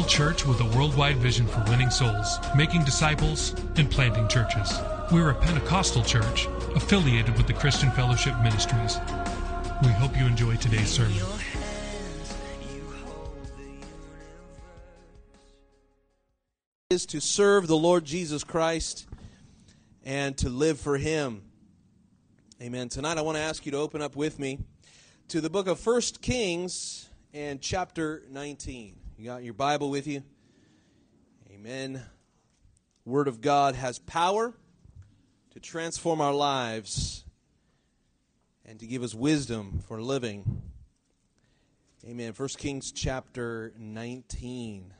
Local church with a worldwide vision for winning souls, making disciples, and planting churches. We are a Pentecostal church affiliated with the Christian Fellowship Ministries. We hope you enjoy today's sermon. Your hands, You hold the universe. is to serve the Lord Jesus Christ and to live for Him. Amen. Tonight I want to ask you to open up with me to the book of First Kings and chapter 19. You got your Bible with you? Amen. Word of God has power to transform our lives and to give us wisdom for living. Amen. First Kings chapter 19.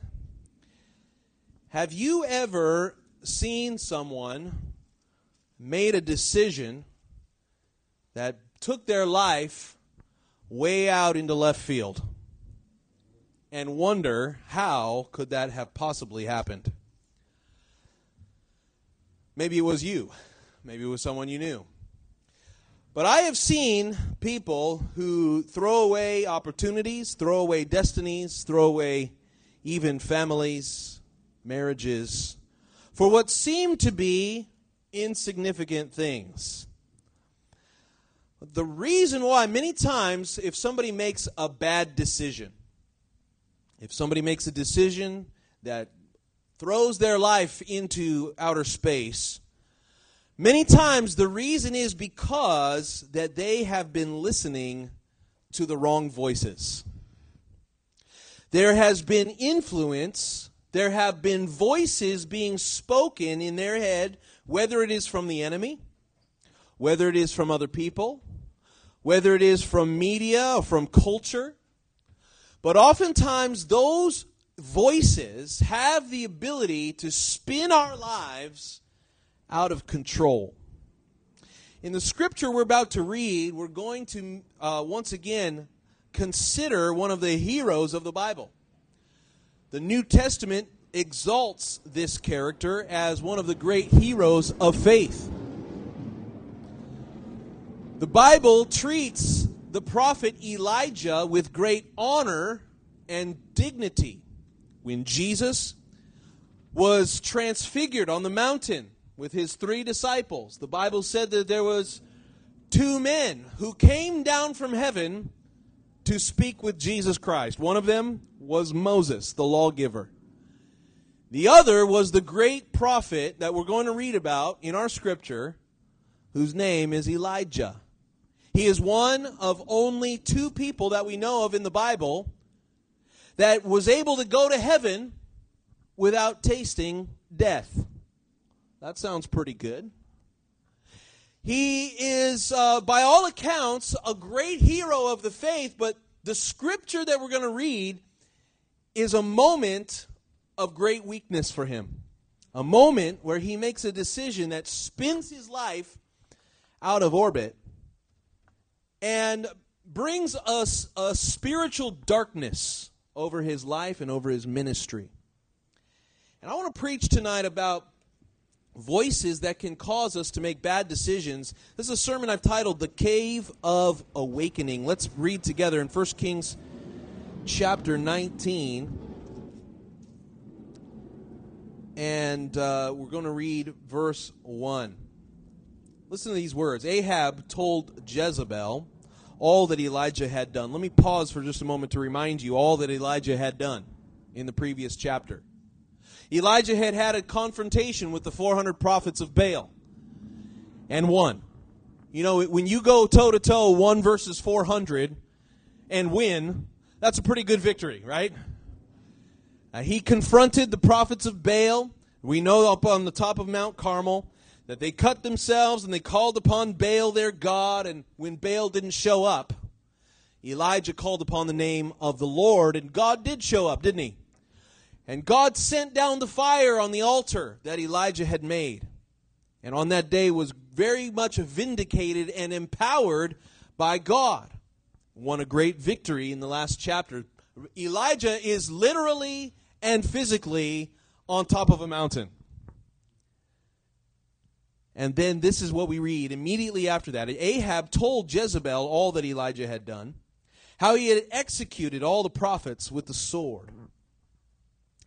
Have you ever seen someone made a decision that took their life way out into left field and wonder how could that have possibly happened? Maybe it was you. Maybe it was someone you knew. But I have seen people who throw away opportunities, throw away destinies, throw away even families, marriages, for what seem to be insignificant things. The reason why, many times, if somebody makes a bad decision, if somebody makes a decision that throws their life into outer space, many times the reason is because that they have been listening to the wrong voices. There has been influence, there have been voices being spoken in their head, whether it is from the enemy, whether it is from other people, whether it is from media or from culture. But oftentimes, those voices have the ability to spin our lives out of control. In the scripture we're about to read, we're going to uh, once again consider one of the heroes of the Bible. The New Testament exalts this character as one of the great heroes of faith. The Bible treats the prophet Elijah with great honor and dignity. When Jesus was transfigured on the mountain with his three disciples, the Bible said that there was two men who came down from heaven to speak with Jesus Christ. One of them was Moses, the lawgiver. The other was the great prophet that we're going to read about in our scripture, whose name is Elijah. He is one of only two people that we know of in the Bible that was able to go to heaven without tasting death. That sounds pretty good. He is, uh, by all accounts, a great hero of the faith, but the scripture that we're going to read is a moment of great weakness for him. A moment where he makes a decision that spins his life out of orbit and brings us a spiritual darkness over his life and over his ministry. And I want to preach tonight about voices that can cause us to make bad decisions. This is a sermon I've titled The Cave of Awakening. Let's read together in 1 Kings chapter 19. And uh, we're going to read verse 1. Listen to these words Ahab told Jezebel all that Elijah had done. Let me pause for just a moment to remind you all that Elijah had done in the previous chapter. Elijah had had a confrontation with the 400 prophets of Baal and won. You know, when you go toe to toe, one versus 400, and win, that's a pretty good victory, right? Uh, he confronted the prophets of Baal. We know up on the top of Mount Carmel that they cut themselves and they called upon Baal their God, and when Baal didn't show up, Elijah called upon the name of the Lord, and God did show up, didn't he? And God sent down the fire on the altar that Elijah had made. And on that day was very much vindicated and empowered by God. Won a great victory in the last chapter. Elijah is literally and physically on top of a mountain. And then this is what we read immediately after that. Ahab told Jezebel all that Elijah had done, how he had executed all the prophets with the sword.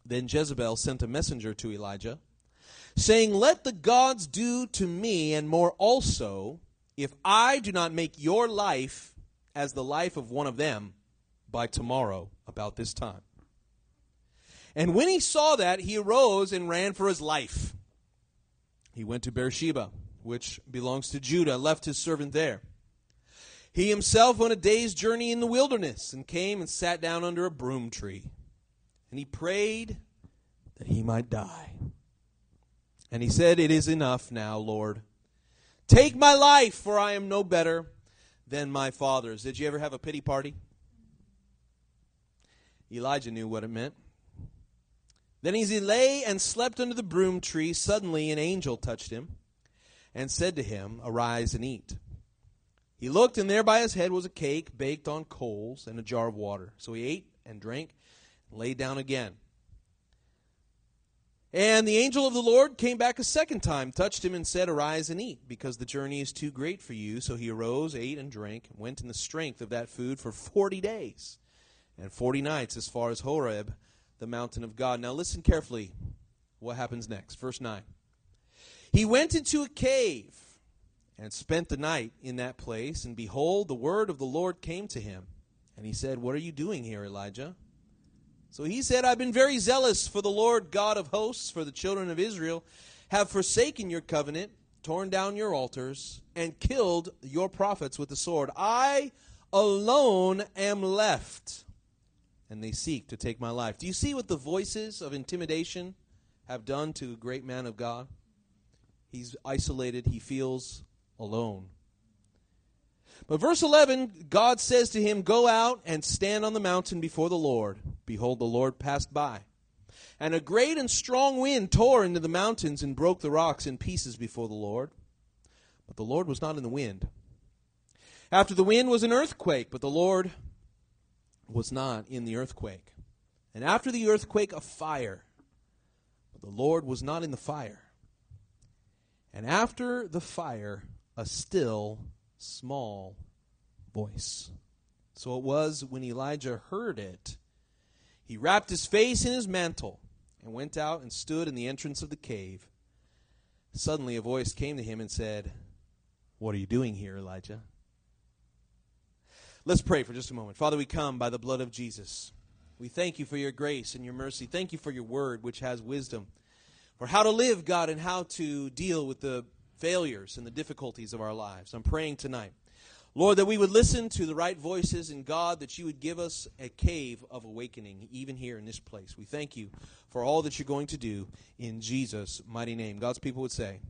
Then Jezebel sent a messenger to Elijah, saying, Let the gods do to me and more also, if I do not make your life as the life of one of them by tomorrow about this time. And when he saw that, he arose and ran for his life. He went to Beersheba, which belongs to Judah, left his servant there. He himself went a day's journey in the wilderness and came and sat down under a broom tree. And he prayed that he might die. And he said, It is enough now, Lord. Take my life, for I am no better than my father's. Did you ever have a pity party? Elijah knew what it meant. Then as he lay and slept under the broom tree, suddenly an angel touched him and said to him, Arise and eat. He looked, and there by his head was a cake baked on coals and a jar of water. So he ate and drank and lay down again. And the angel of the Lord came back a second time, touched him, and said, Arise and eat, because the journey is too great for you. So he arose, ate, and drank, and went in the strength of that food for forty days and forty nights as far as Horeb, the mountain of God. Now listen carefully what happens next. Verse 9. He went into a cave and spent the night in that place, and behold, the word of the Lord came to him. And he said, What are you doing here, Elijah? So he said, I've been very zealous for the Lord God of hosts, for the children of Israel have forsaken your covenant, torn down your altars, and killed your prophets with the sword. I alone am left, and they seek to take my life. Do you see what the voices of intimidation have done to a great man of God? He's isolated, he feels alone. But verse 11, God says to him, Go out and stand on the mountain before the Lord. Behold, the Lord passed by. And a great and strong wind tore into the mountains and broke the rocks in pieces before the Lord. But the Lord was not in the wind. After the wind was an earthquake, but the Lord was not in the earthquake. And after the earthquake, a fire, but the Lord was not in the fire. And after the fire, a still small voice. So it was when Elijah heard it, he wrapped his face in his mantle and went out and stood in the entrance of the cave. Suddenly a voice came to him and said, What are you doing here, Elijah? Let's pray for just a moment. Father, we come by the blood of Jesus. We thank you for your grace and your mercy. Thank you for your word, which has wisdom for how to live, God, and how to deal with the failures and the difficulties of our lives. I'm praying tonight, Lord, that we would listen to the right voices and God, that you would give us a cave of awakening, even here in this place. We thank you for all that you're going to do in Jesus' mighty name. God's people would say,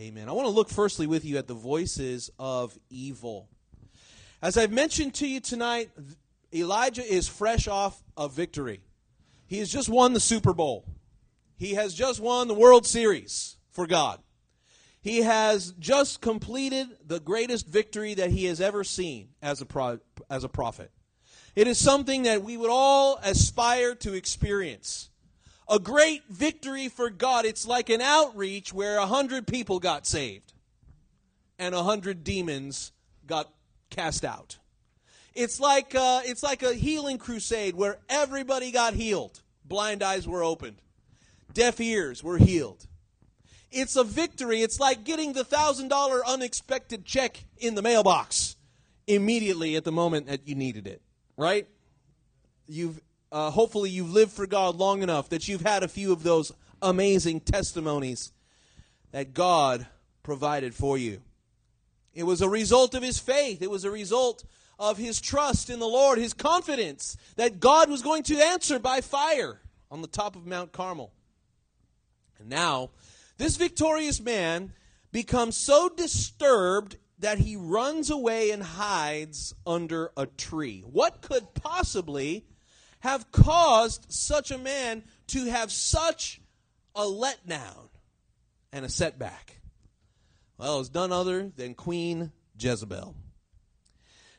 Amen. I want to look firstly with you at the voices of evil. As I've mentioned to you tonight, Elijah is fresh off a victory. He has just won the Super Bowl. He has just won the World Series for God. He has just completed the greatest victory that he has ever seen as a, pro- as a prophet. It is something that we would all aspire to experience. A great victory for God. It's like an outreach where a hundred people got saved and a hundred demons got cast out. It's like uh, it's like a healing crusade where everybody got healed. Blind eyes were opened. Deaf ears were healed. It's a victory. It's like getting the thousand dollar unexpected check in the mailbox immediately at the moment that you needed it. Right? You've uh, hopefully you've lived for God long enough that you've had a few of those amazing testimonies that God provided for you. It was a result of his faith. It was a result of his trust in the Lord, his confidence that God was going to answer by fire on the top of Mount Carmel. And now, this victorious man becomes so disturbed that he runs away and hides under a tree. What could possibly have caused such a man to have such a letdown and a setback? Well, it's none other than Queen Jezebel.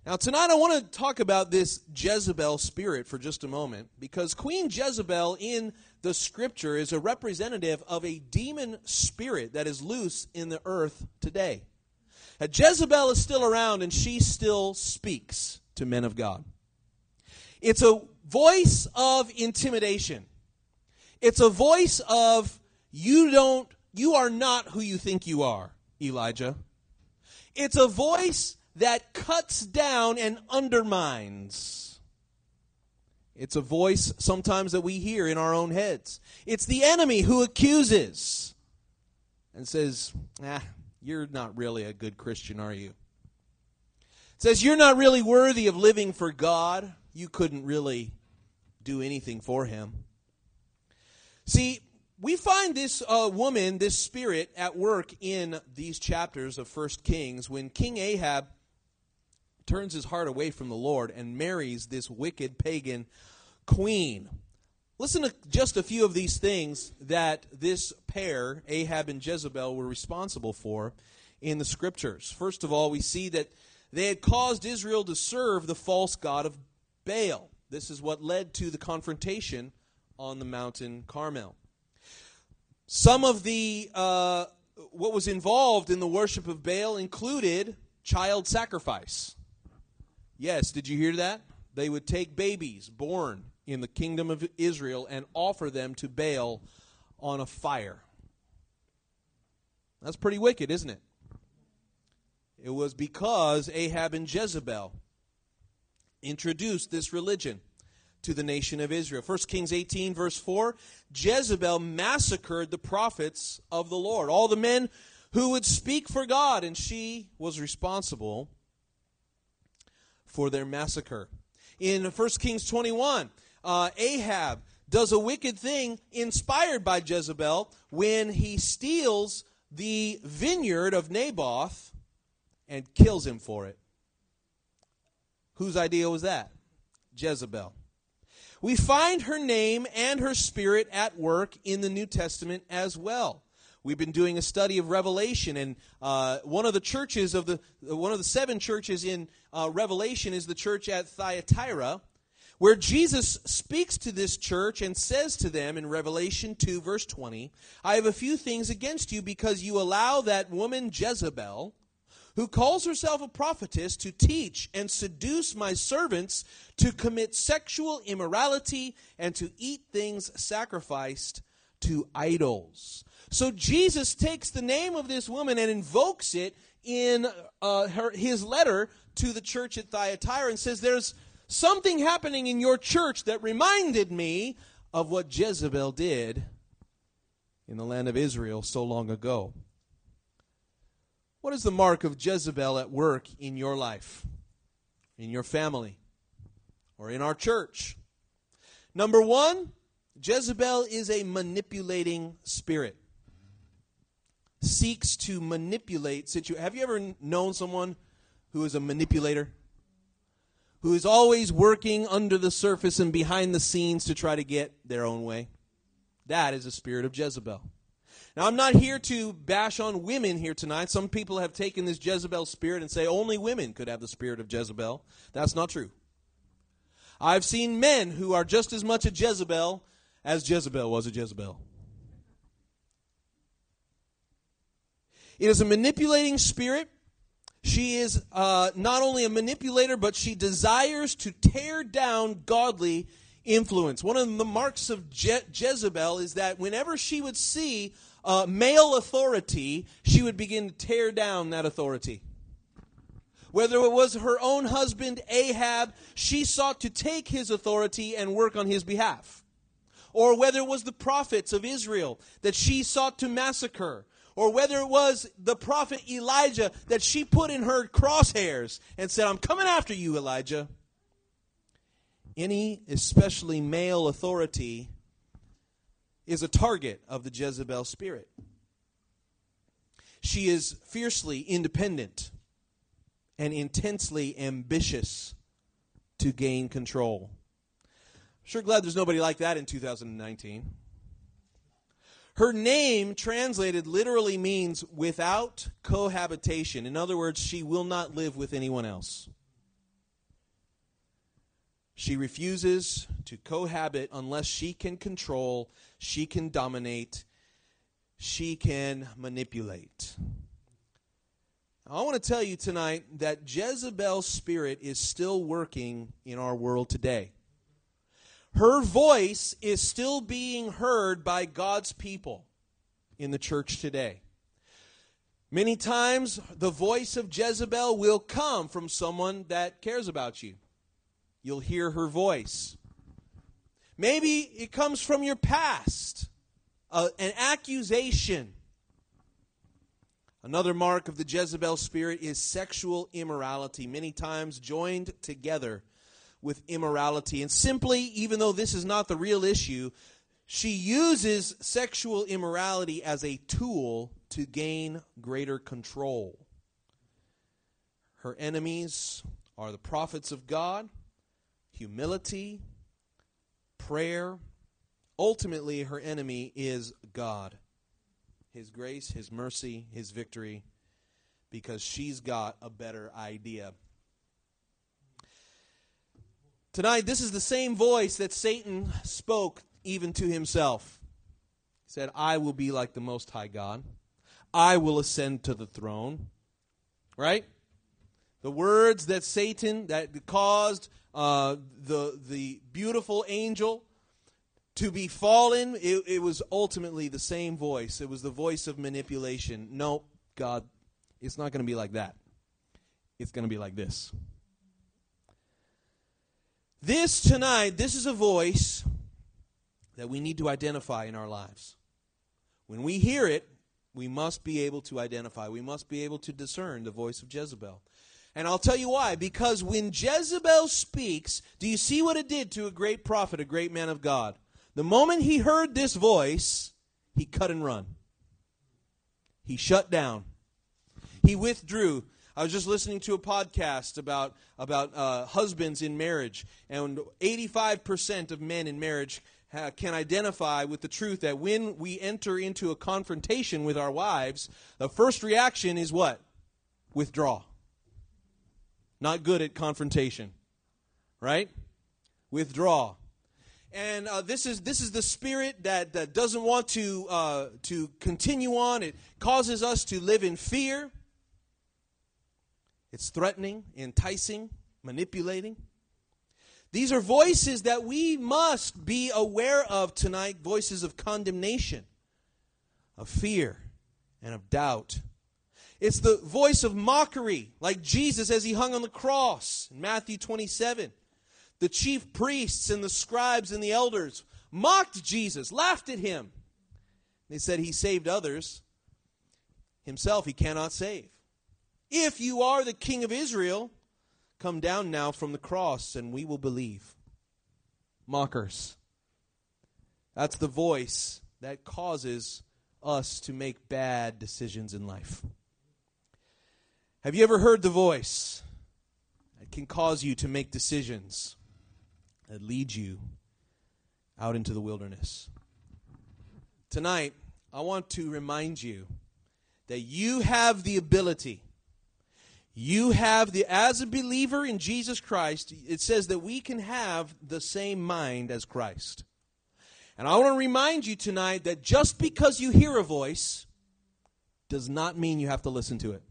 Now, tonight I want to talk about this Jezebel spirit for just a moment because Queen Jezebel in the scripture is a representative of a demon spirit that is loose in the earth today. Now, Jezebel is still around and she still speaks to men of God. It's a voice of intimidation. It's a voice of you don't you are not who you think you are, Elijah. It's a voice that cuts down and undermines. It's a voice sometimes that we hear in our own heads. It's the enemy who accuses and says, "Ah, you're not really a good Christian, are you?" Says you're not really worthy of living for God. You couldn't really do anything for him. See, we find this uh, woman, this spirit, at work in these chapters of First Kings when King Ahab turns his heart away from the Lord and marries this wicked pagan queen. Listen to just a few of these things that this pair, Ahab and Jezebel, were responsible for in the scriptures. First of all, we see that they had caused Israel to serve the false god of Baal. This is what led to the confrontation on the mountain Carmel. Some of the uh, what was involved in the worship of Baal included child sacrifice. Yes, did you hear that? They would take babies born in the kingdom of Israel and offer them to Baal on a fire. That's pretty wicked, isn't it? It was because Ahab and Jezebel introduced this religion to the nation of Israel. 1 Kings 18, verse 4 Jezebel massacred the prophets of the Lord, all the men who would speak for God, and she was responsible for their massacre. In 1 Kings 21, uh, Ahab does a wicked thing inspired by Jezebel when he steals the vineyard of Naboth and kills him for it. Whose idea was that? Jezebel. We find her name and her spirit at work in the New Testament as well. We've been doing a study of Revelation, and uh, one of the churches of the one of the seven churches in uh, Revelation is the church at Thyatira, where Jesus speaks to this church and says to them in Revelation 2, verse 20, I have a few things against you because you allow that woman Jezebel, who calls herself a prophetess, to teach and seduce my servants to commit sexual immorality and to eat things sacrificed to idols. So Jesus takes the name of this woman and invokes it in uh, her, his letter to the church at Thyatira and says, There's something happening in your church that reminded me of what Jezebel did in the land of Israel so long ago. What is the mark of Jezebel at work in your life, in your family, or in our church? Number one, Jezebel is a manipulating spirit. Seeks to manipulate situations. Have you ever known someone who is a manipulator? Who is always working under the surface and behind the scenes to try to get their own way? That is a spirit of Jezebel. Now, I'm not here to bash on women here tonight. Some people have taken this Jezebel spirit and say only women could have the spirit of Jezebel. That's not true. I've seen men who are just as much a Jezebel as Jezebel was a Jezebel. It is a manipulating spirit. She is uh, not only a manipulator, but she desires to tear down godly influence. One of the marks of Je- Jezebel is that whenever she would see uh, male authority, she would begin to tear down that authority. Whether it was her own husband, Ahab, she sought to take his authority and work on his behalf. Or whether it was the prophets of Israel that she sought to massacre. Or whether it was the prophet Elijah that she put in her crosshairs and said, I'm coming after you, Elijah. Any, especially male authority, is a target of the Jezebel spirit. She is fiercely independent. and intensely ambitious to gain control. Sure glad there's nobody like that in 2019. Her name, translated, literally means without cohabitation. In other words, she will not live with anyone else. She refuses to cohabit unless she can control, she can dominate, she can manipulate. I want to tell you tonight that Jezebel's spirit is still working in our world today. Her voice is still being heard by God's people in the church today. Many times, the voice of Jezebel will come from someone that cares about you. You'll hear her voice. Maybe it comes from your past, uh, an accusation. Another mark of the Jezebel spirit is sexual immorality, many times joined together with immorality. And simply, even though this is not the real issue, she uses sexual immorality as a tool to gain greater control. Her enemies are the prophets of God, humility, prayer. Ultimately, her enemy is God. His grace, His mercy, His victory, because she's got a better idea. Tonight, this is the same voice that Satan spoke even to himself. He said, I will be like the Most High God. I will ascend to the throne. Right? The words that Satan, that caused uh, the, the beautiful angel to be fallen, it, it was ultimately the same voice. It was the voice of manipulation. No, God, it's not going to be like that. It's going to be like this. This tonight, this is a voice that we need to identify in our lives. When we hear it, we must be able to identify. We must be able to discern the voice of Jezebel. And I'll tell you why. Because when Jezebel speaks, do you see what it did to a great prophet, a great man of God? The moment he heard this voice, he cut and run. He shut down. He withdrew. I was just listening to a podcast about about uh, husbands in marriage, and 85% of men in marriage ha- can identify with the truth that when we enter into a confrontation with our wives, the first reaction is what? Withdraw. Not good at confrontation, right? Withdraw. And uh, this is this is the spirit that, that doesn't want to uh, to continue on. It causes us to live in fear. It's threatening, enticing, manipulating. These are voices that we must be aware of tonight voices of condemnation, of fear, and of doubt. It's the voice of mockery, like Jesus as he hung on the cross in Matthew 27. The chief priests and the scribes and the elders mocked Jesus, laughed at him. They said he saved others, himself he cannot save. If you are the king of Israel, come down now from the cross and we will believe. Mockers. That's the voice that causes us to make bad decisions in life. Have you ever heard the voice that can cause you to make decisions that lead you out into the wilderness? Tonight, I want to remind you that you have the ability you have the as a believer in Jesus Christ, it says that we can have the same mind as Christ. And I want to remind you tonight that just because you hear a voice does not mean you have to listen to it.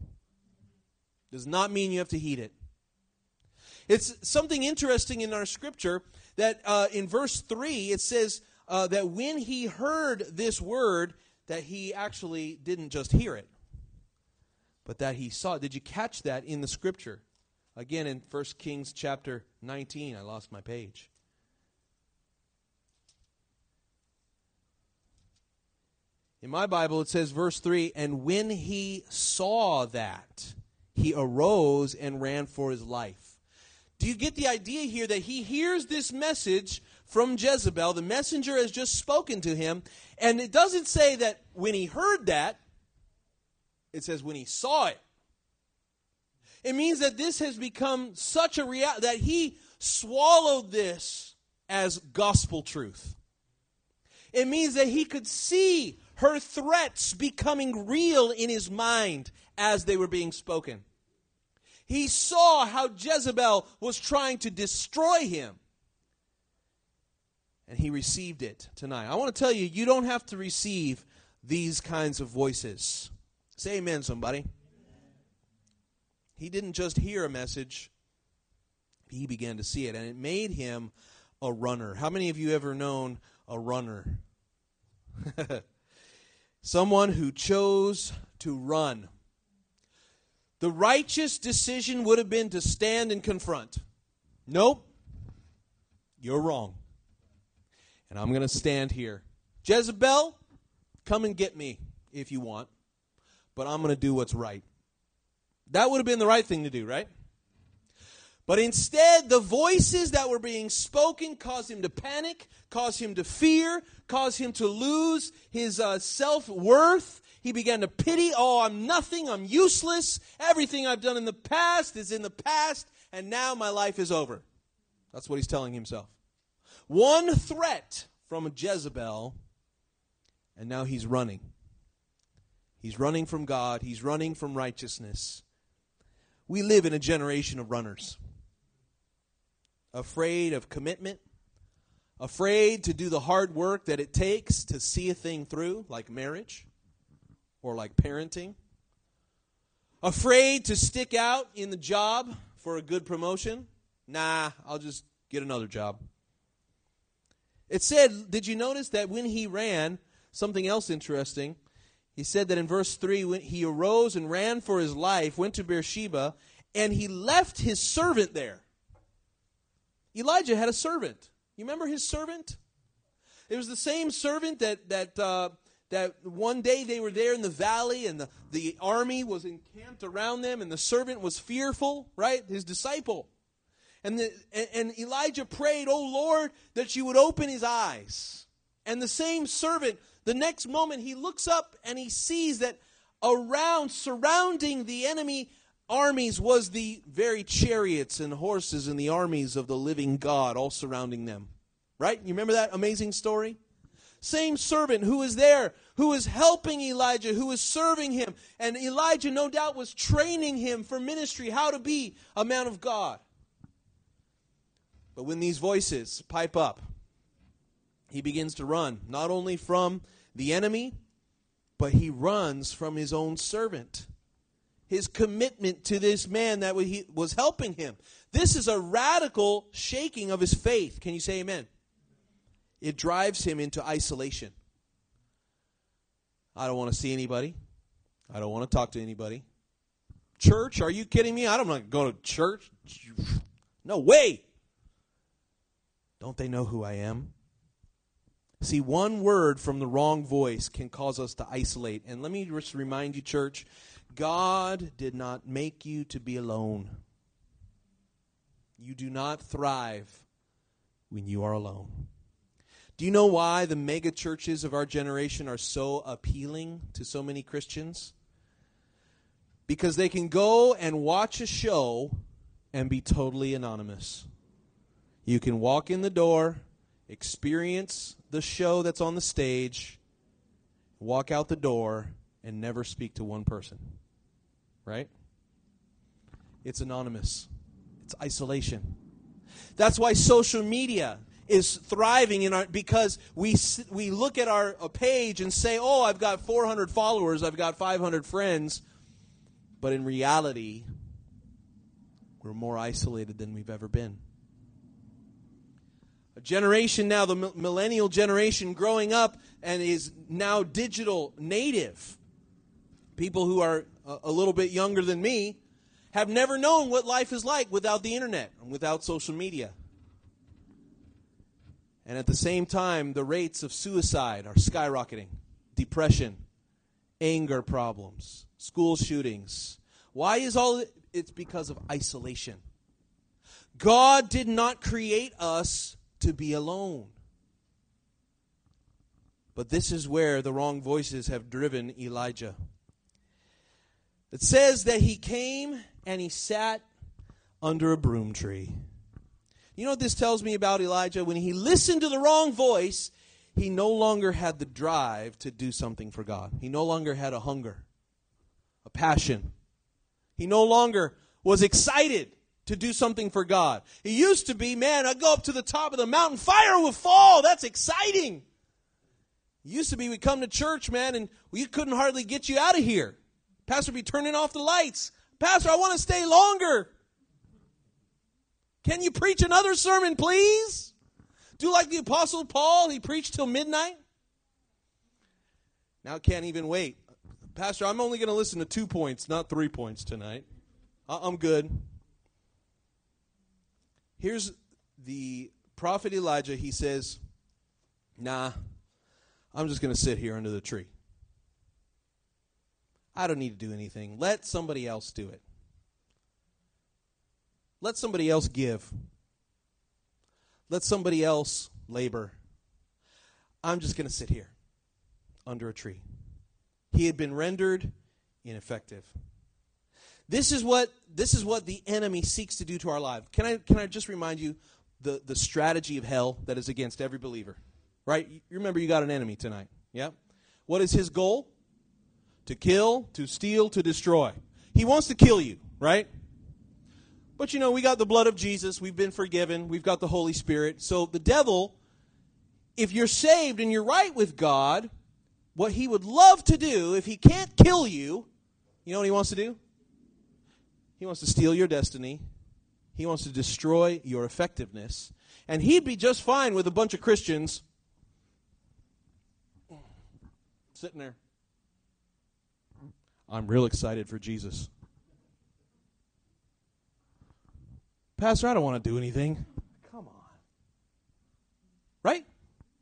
Does not mean you have to heed it. It's something interesting in our scripture that uh, in verse 3 it says uh, that when he heard this word that he actually didn't just hear it but that he saw. It. Did you catch that in the scripture? Again, in 1 Kings chapter 19, I lost my page. In my Bible, it says, verse 3 And when he saw that, he arose and ran for his life. Do you get the idea here that he hears this message from Jezebel? The messenger has just spoken to him, and it doesn't say that when he heard that, it says when he saw it. It means that this has become such a reality that he swallowed this as gospel truth. It means that he could see her threats becoming real in his mind as they were being spoken. He saw how Jezebel was trying to destroy him. And he received it tonight. I want to tell you, you don't have to receive these kinds of voices. Say amen, somebody. He didn't just hear a message, he began to see it, and it made him a runner. How many of you ever known a runner? Someone who chose to run. The righteous decision would have been to stand and confront. Nope. You're wrong. And I'm going to stand here. Jezebel, come and get me if you want, but I'm going to do what's right. That would have been the right thing to do, right? But instead, the voices that were being spoken caused him to panic, caused him to fear, caused him to lose his uh, self worth. He began to pity, oh, I'm nothing, I'm useless. Everything I've done in the past is in the past, and now my life is over. That's what he's telling himself. One threat from Jezebel, and now he's running. He's running from God, he's running from righteousness. We live in a generation of runners afraid of commitment, afraid to do the hard work that it takes to see a thing through, like marriage or like parenting, afraid to stick out in the job for a good promotion. Nah, I'll just get another job. It said, did you notice that when he ran, something else interesting? He said that in verse 3, when he arose and ran for his life, went to Beersheba, and he left his servant there. Elijah had a servant. You remember his servant? It was the same servant that that uh, that one day they were there in the valley and the, the army was encamped around them and the servant was fearful, right? His disciple. And, the, and, and Elijah prayed, Oh Lord, that you would open his eyes. And the same servant, the next moment, he looks up and he sees that around, surrounding the enemy armies, was the very chariots and horses and the armies of the living God all surrounding them. Right? You remember that amazing story? Same servant who is there, who is helping Elijah, who is serving him. And Elijah, no doubt, was training him for ministry, how to be a man of God. But when these voices pipe up, he begins to run, not only from the enemy, but he runs from his own servant. His commitment to this man that was helping him. This is a radical shaking of his faith. Can you say amen? It drives him into isolation. I don't want to see anybody. I don't want to talk to anybody. Church? Are you kidding me? I don't want to go to church. No way. Don't they know who I am? See, one word from the wrong voice can cause us to isolate. And let me just remind you, church God did not make you to be alone. You do not thrive when you are alone. Do you know why the mega churches of our generation are so appealing to so many Christians? Because they can go and watch a show and be totally anonymous. You can walk in the door, experience the show that's on the stage, walk out the door, and never speak to one person. Right? It's anonymous, it's isolation. That's why social media is thriving in our because we we look at our a page and say, "Oh, I've got 400 followers, I've got 500 friends." But in reality, we're more isolated than we've ever been. A generation now, the millennial generation growing up and is now digital native. People who are a little bit younger than me have never known what life is like without the internet and without social media. And at the same time, the rates of suicide are skyrocketing. Depression, anger problems, school shootings. Why is all it? It's because of isolation. God did not create us to be alone. But this is where the wrong voices have driven Elijah. It says that he came and he sat under a broom tree. You know what this tells me about Elijah? When he listened to the wrong voice, he no longer had the drive to do something for God. He no longer had a hunger, a passion. He no longer was excited to do something for God. He used to be, man, I'd go up to the top of the mountain, fire would fall. That's exciting. It used to be we'd come to church, man, and we couldn't hardly get you out of here. Pastor be turning off the lights. Pastor, I want to stay longer. Can you preach another sermon, please? Do like the Apostle Paul, he preached till midnight. Now can't even wait. Pastor, I'm only going to listen to two points, not three points tonight. I'm good. Here's the prophet Elijah. He says, Nah, I'm just going to sit here under the tree. I don't need to do anything. Let somebody else do it. Let somebody else give. Let somebody else labor. I'm just going to sit here under a tree. He had been rendered ineffective. This is what this is what the enemy seeks to do to our lives. Can I can I just remind you the the strategy of hell that is against every believer? Right? You remember you got an enemy tonight. Yeah? What is his goal? To kill, to steal, to destroy. He wants to kill you, right? But you know, we got the blood of Jesus, we've been forgiven, we've got the Holy Spirit. So the devil if you're saved and you're right with God, what he would love to do if he can't kill you, you know what he wants to do? He wants to steal your destiny. He wants to destroy your effectiveness. And he'd be just fine with a bunch of Christians sitting there. I'm real excited for Jesus. Pastor, I don't want to do anything. Come on. Right?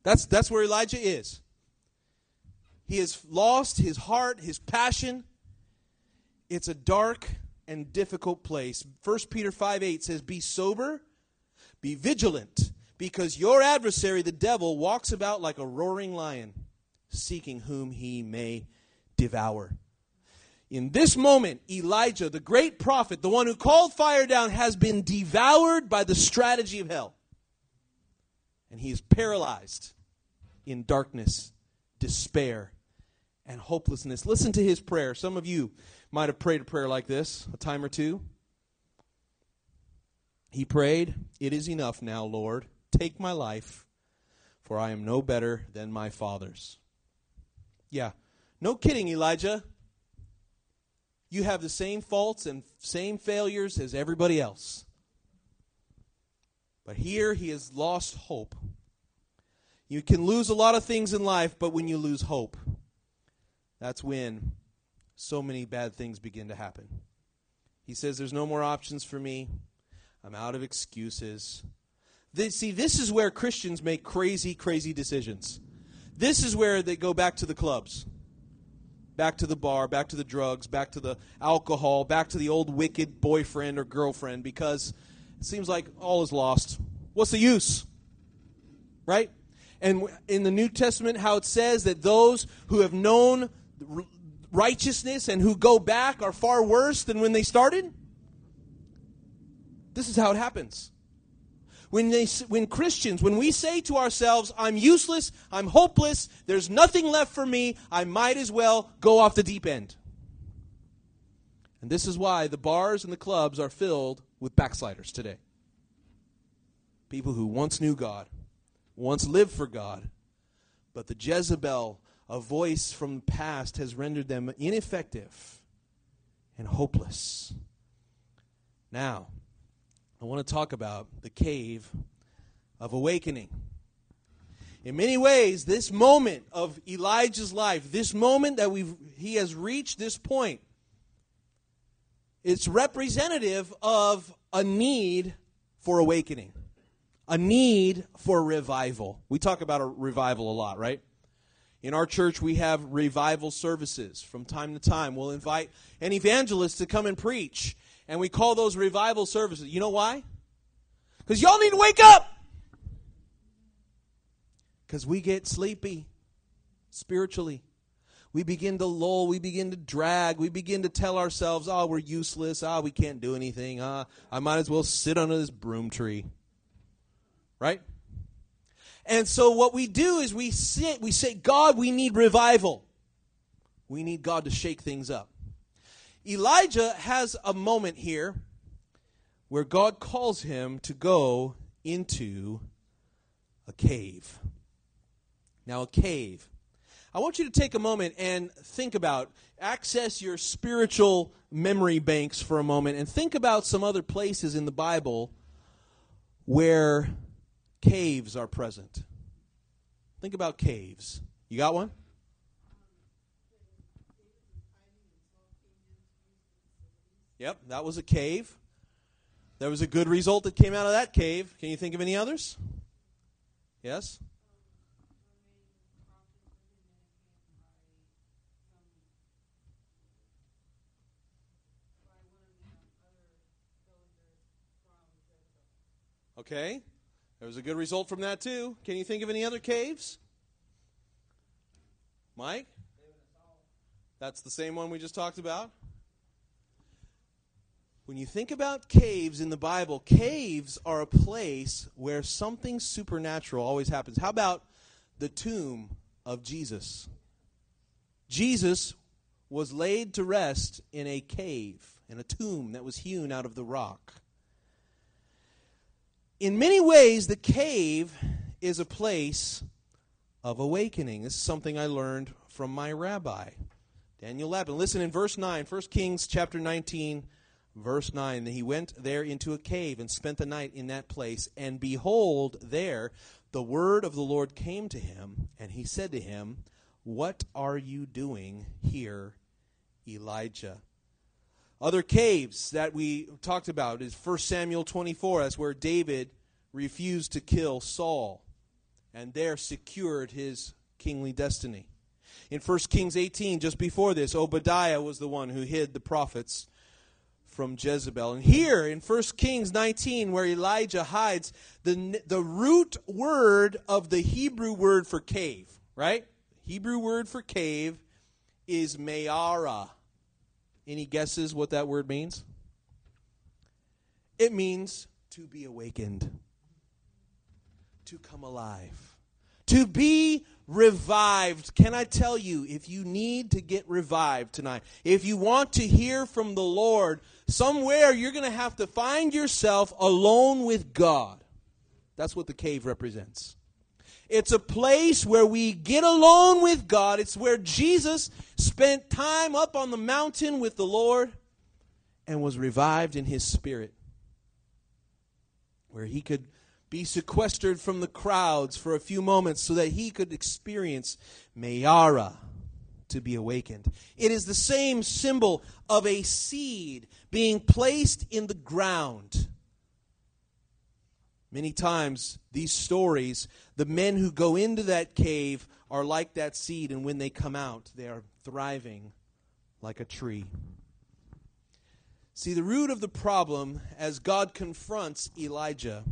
That's that's where Elijah is. He has lost his heart, his passion. It's a dark and difficult place. 1 Peter 5 8 says, Be sober, be vigilant, because your adversary, the devil, walks about like a roaring lion, seeking whom he may devour. In this moment, Elijah, the great prophet, the one who called fire down, has been devoured by the strategy of hell. And he is paralyzed in darkness, despair, and hopelessness. Listen to his prayer. Some of you might have prayed a prayer like this a time or two. He prayed, It is enough now, Lord. Take my life, for I am no better than my fathers. Yeah, no kidding, Elijah. You have the same faults and same failures as everybody else. But here he has lost hope. You can lose a lot of things in life, but when you lose hope, that's when so many bad things begin to happen. He says, There's no more options for me. I'm out of excuses. This, see, this is where Christians make crazy, crazy decisions. This is where they go back to the clubs, back to the bar, back to the drugs, back to the alcohol, back to the old wicked boyfriend or girlfriend because it seems like all is lost. What's the use? Right? And in the New Testament, how it says that those who have known righteousness and who go back are far worse than when they started? This is how it happens. When, they, when Christians, when we say to ourselves, I'm useless, I'm hopeless, there's nothing left for me, I might as well go off the deep end. And this is why the bars and the clubs are filled with backsliders today. People who once knew God, once lived for God, but the Jezebel, a voice from the past, has rendered them ineffective and hopeless. Now, I want to talk about the cave of awakening. In many ways, this moment of Elijah's life, this moment that we've, he has reached this point, it's representative of a need for awakening, a need for revival. We talk about a revival a lot, right? In our church, we have revival services from time to time. We'll invite an evangelist to come and preach, and we call those revival services. You know why? Because y'all need to wake up. Because we get sleepy spiritually. we begin to lull, we begin to drag, we begin to tell ourselves, oh, we're useless, ah, we can't do anything, ah, I might as well sit under this broom tree. Right? And so what we do is we sit, we say, God, we need revival. We need God to shake things up. Elijah has a moment here where God calls him to go into a cave. Now, a cave. I want you to take a moment and think about, access your spiritual memory banks for a moment, and think about some other places in the Bible where caves are present. Think about caves. You got one? Yep, that was a cave. There was a good result that came out of that cave. Can you think of any others? Yes? Okay. There was a good result from that too. Can you think of any other caves? Mike? That's the same one we just talked about. When you think about caves in the Bible, caves are a place where something supernatural always happens. How about the tomb of Jesus? Jesus was laid to rest in a cave, in a tomb that was hewn out of the rock. In many ways, the cave is a place of awakening. This is something I learned from my rabbi, Daniel Lapin. Listen in verse 9, 1 Kings chapter 19, verse 9. He went there into a cave and spent the night in that place. And behold, there the word of the Lord came to him, and he said to him, What are you doing here, Elijah? Other caves that we talked about is 1 Samuel 24. That's where David refused to kill Saul and there secured his kingly destiny. In 1 Kings 18, just before this, Obadiah was the one who hid the prophets from Jezebel. And here in 1 Kings 19, where Elijah hides, the, the root word of the Hebrew word for cave, right? Hebrew word for cave is Mayara. Any guesses what that word means? It means to be awakened, to come alive, to be revived. Can I tell you, if you need to get revived tonight, if you want to hear from the Lord, somewhere you're going to have to find yourself alone with God. That's what the cave represents. It's a place where we get alone with God. It's where Jesus spent time up on the mountain with the Lord and was revived in his spirit. Where he could be sequestered from the crowds for a few moments so that he could experience Mayara to be awakened. It is the same symbol of a seed being placed in the ground. Many times, these stories, the men who go into that cave are like that seed, and when they come out, they are thriving like a tree. See, the root of the problem as God confronts Elijah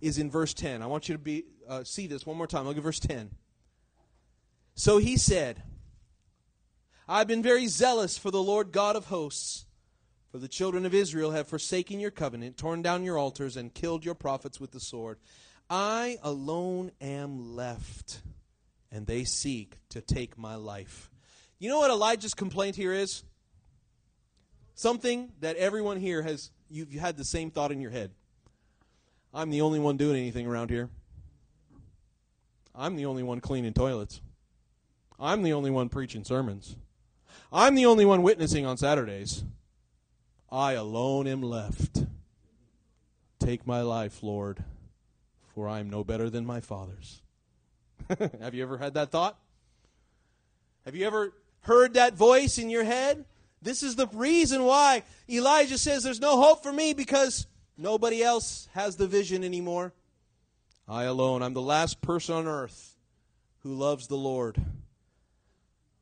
is in verse 10. I want you to be, uh, see this one more time. Look at verse 10. So he said, I've been very zealous for the Lord God of hosts. For the children of Israel have forsaken your covenant, torn down your altars, and killed your prophets with the sword. I alone am left, and they seek to take my life. You know what Elijah's complaint here is? Something that everyone here has, you've had the same thought in your head. I'm the only one doing anything around here. I'm the only one cleaning toilets. I'm the only one preaching sermons. I'm the only one witnessing on Saturdays. I alone am left. Take my life, Lord, for I am no better than my fathers. Have you ever had that thought? Have you ever heard that voice in your head? This is the reason why Elijah says there's no hope for me because nobody else has the vision anymore. I alone, I'm the last person on earth who loves the Lord.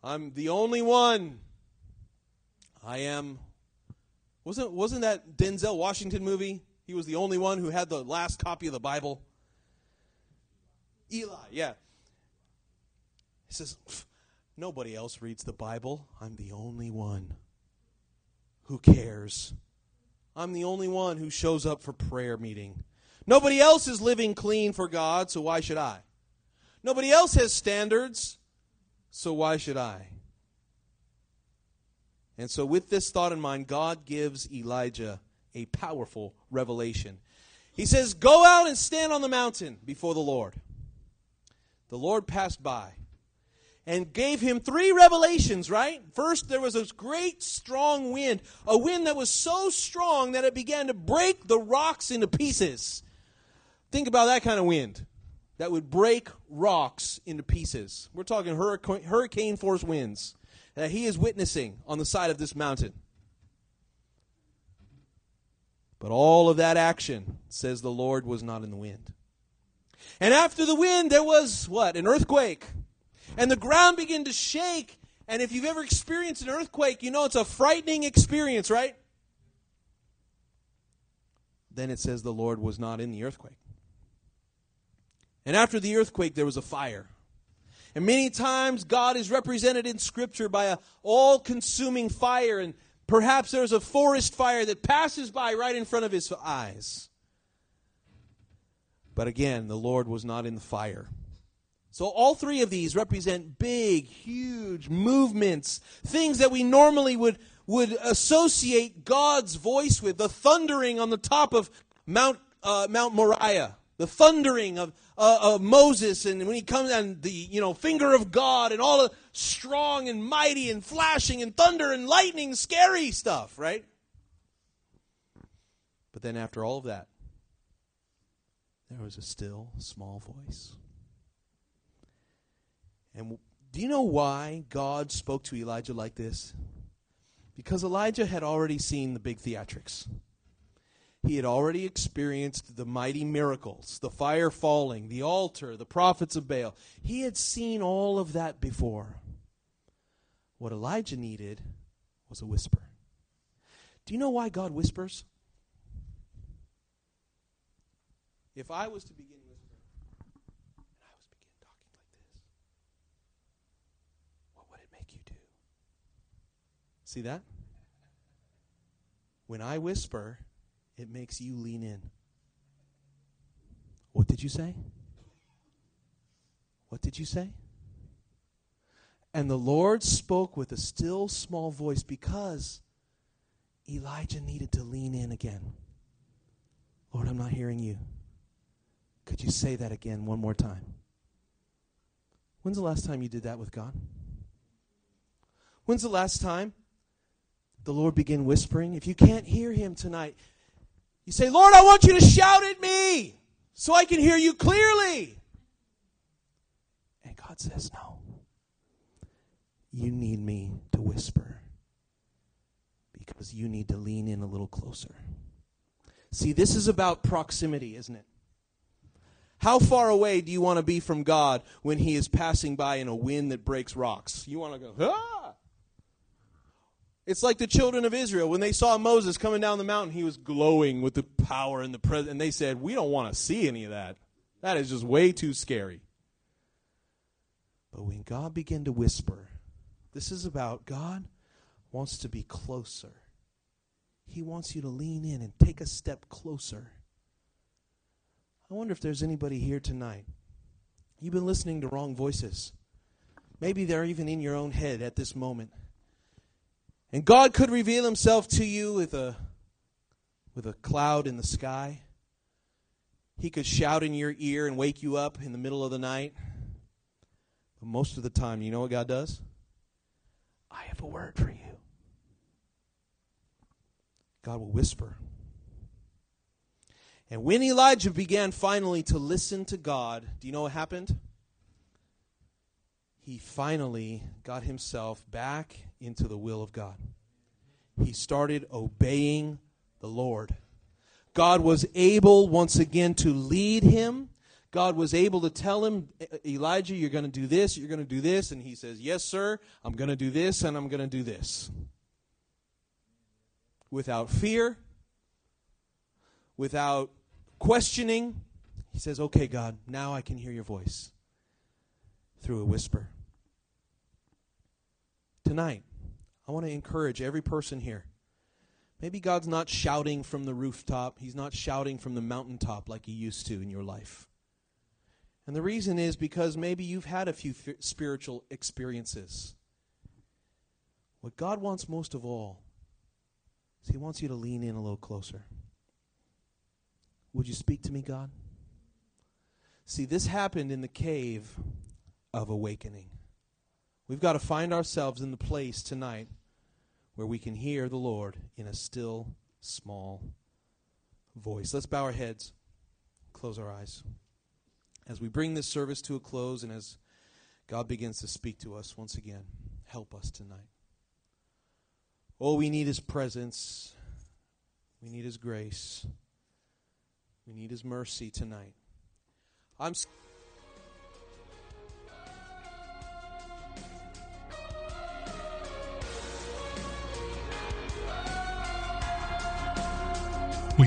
I'm the only one. I am wasn't wasn't that Denzel Washington movie? He was the only one who had the last copy of the Bible. Eli, yeah. He says, Nobody else reads the Bible. I'm the only one. Who cares? I'm the only one who shows up for prayer meeting. Nobody else is living clean for God, so why should I? Nobody else has standards, so why should I? And so, with this thought in mind, God gives Elijah a powerful revelation. He says, Go out and stand on the mountain before the Lord. The Lord passed by and gave him three revelations, right? First, there was this great strong wind, a wind that was so strong that it began to break the rocks into pieces. Think about that kind of wind that would break rocks into pieces. We're talking hurricane, hurricane force winds that he is witnessing on the side of this mountain. But all of that action, says the Lord, was not in the wind. And after the wind, there was what? An earthquake. And the ground began to shake. And if you've ever experienced an earthquake, you know it's a frightening experience, right? Then it says the Lord was not in the earthquake. And after the earthquake, there was a fire. And many times God is represented in Scripture by a all consuming fire. And perhaps there's a forest fire that passes by right in front of his eyes. But again, the Lord was not in the fire. So all three of these represent big, huge movements, things that we normally would, would associate God's voice with. The thundering on the top of Mount, uh, Mount Moriah, the thundering of, uh, of Moses, and when he comes and the you know finger of God, and all the strong and mighty and flashing and thunder and lightning, scary stuff, right? But then after all of that, there was a still small voice. And do you know why God spoke to Elijah like this? Because Elijah had already seen the big theatrics. He had already experienced the mighty miracles, the fire falling, the altar, the prophets of Baal. He had seen all of that before. What Elijah needed was a whisper. Do you know why God whispers? If I was to begin whispering, and I was begin talking like this, what would it make you do? See that? When I whisper, it makes you lean in. What did you say? What did you say? And the Lord spoke with a still small voice because Elijah needed to lean in again. Lord, I'm not hearing you. Could you say that again one more time? When's the last time you did that with God? When's the last time the Lord began whispering? If you can't hear him tonight, you say, Lord, I want you to shout at me so I can hear you clearly. And God says, No. You need me to whisper because you need to lean in a little closer. See, this is about proximity, isn't it? How far away do you want to be from God when He is passing by in a wind that breaks rocks? You want to go, ah! It's like the children of Israel when they saw Moses coming down the mountain, he was glowing with the power and the presence, and they said, "We don't want to see any of that. That is just way too scary." But when God began to whisper, this is about God wants to be closer. He wants you to lean in and take a step closer. I wonder if there's anybody here tonight. You've been listening to wrong voices. Maybe they're even in your own head at this moment. And God could reveal himself to you with a with a cloud in the sky. He could shout in your ear and wake you up in the middle of the night. But most of the time, you know what God does? I have a word for you. God will whisper. And when Elijah began finally to listen to God, do you know what happened? He finally got himself back into the will of God. He started obeying the Lord. God was able once again to lead him. God was able to tell him, Elijah, you're going to do this, you're going to do this. And he says, Yes, sir, I'm going to do this, and I'm going to do this. Without fear, without questioning, he says, Okay, God, now I can hear your voice through a whisper. Tonight, I want to encourage every person here. Maybe God's not shouting from the rooftop, He's not shouting from the mountaintop like He used to in your life. And the reason is because maybe you've had a few f- spiritual experiences. What God wants most of all is He wants you to lean in a little closer. Would you speak to me, God? See, this happened in the cave of awakening. We've got to find ourselves in the place tonight where we can hear the Lord in a still, small voice. Let's bow our heads, close our eyes. As we bring this service to a close and as God begins to speak to us once again, help us tonight. Oh, we need His presence. We need His grace. We need His mercy tonight. I'm.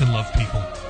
and love people.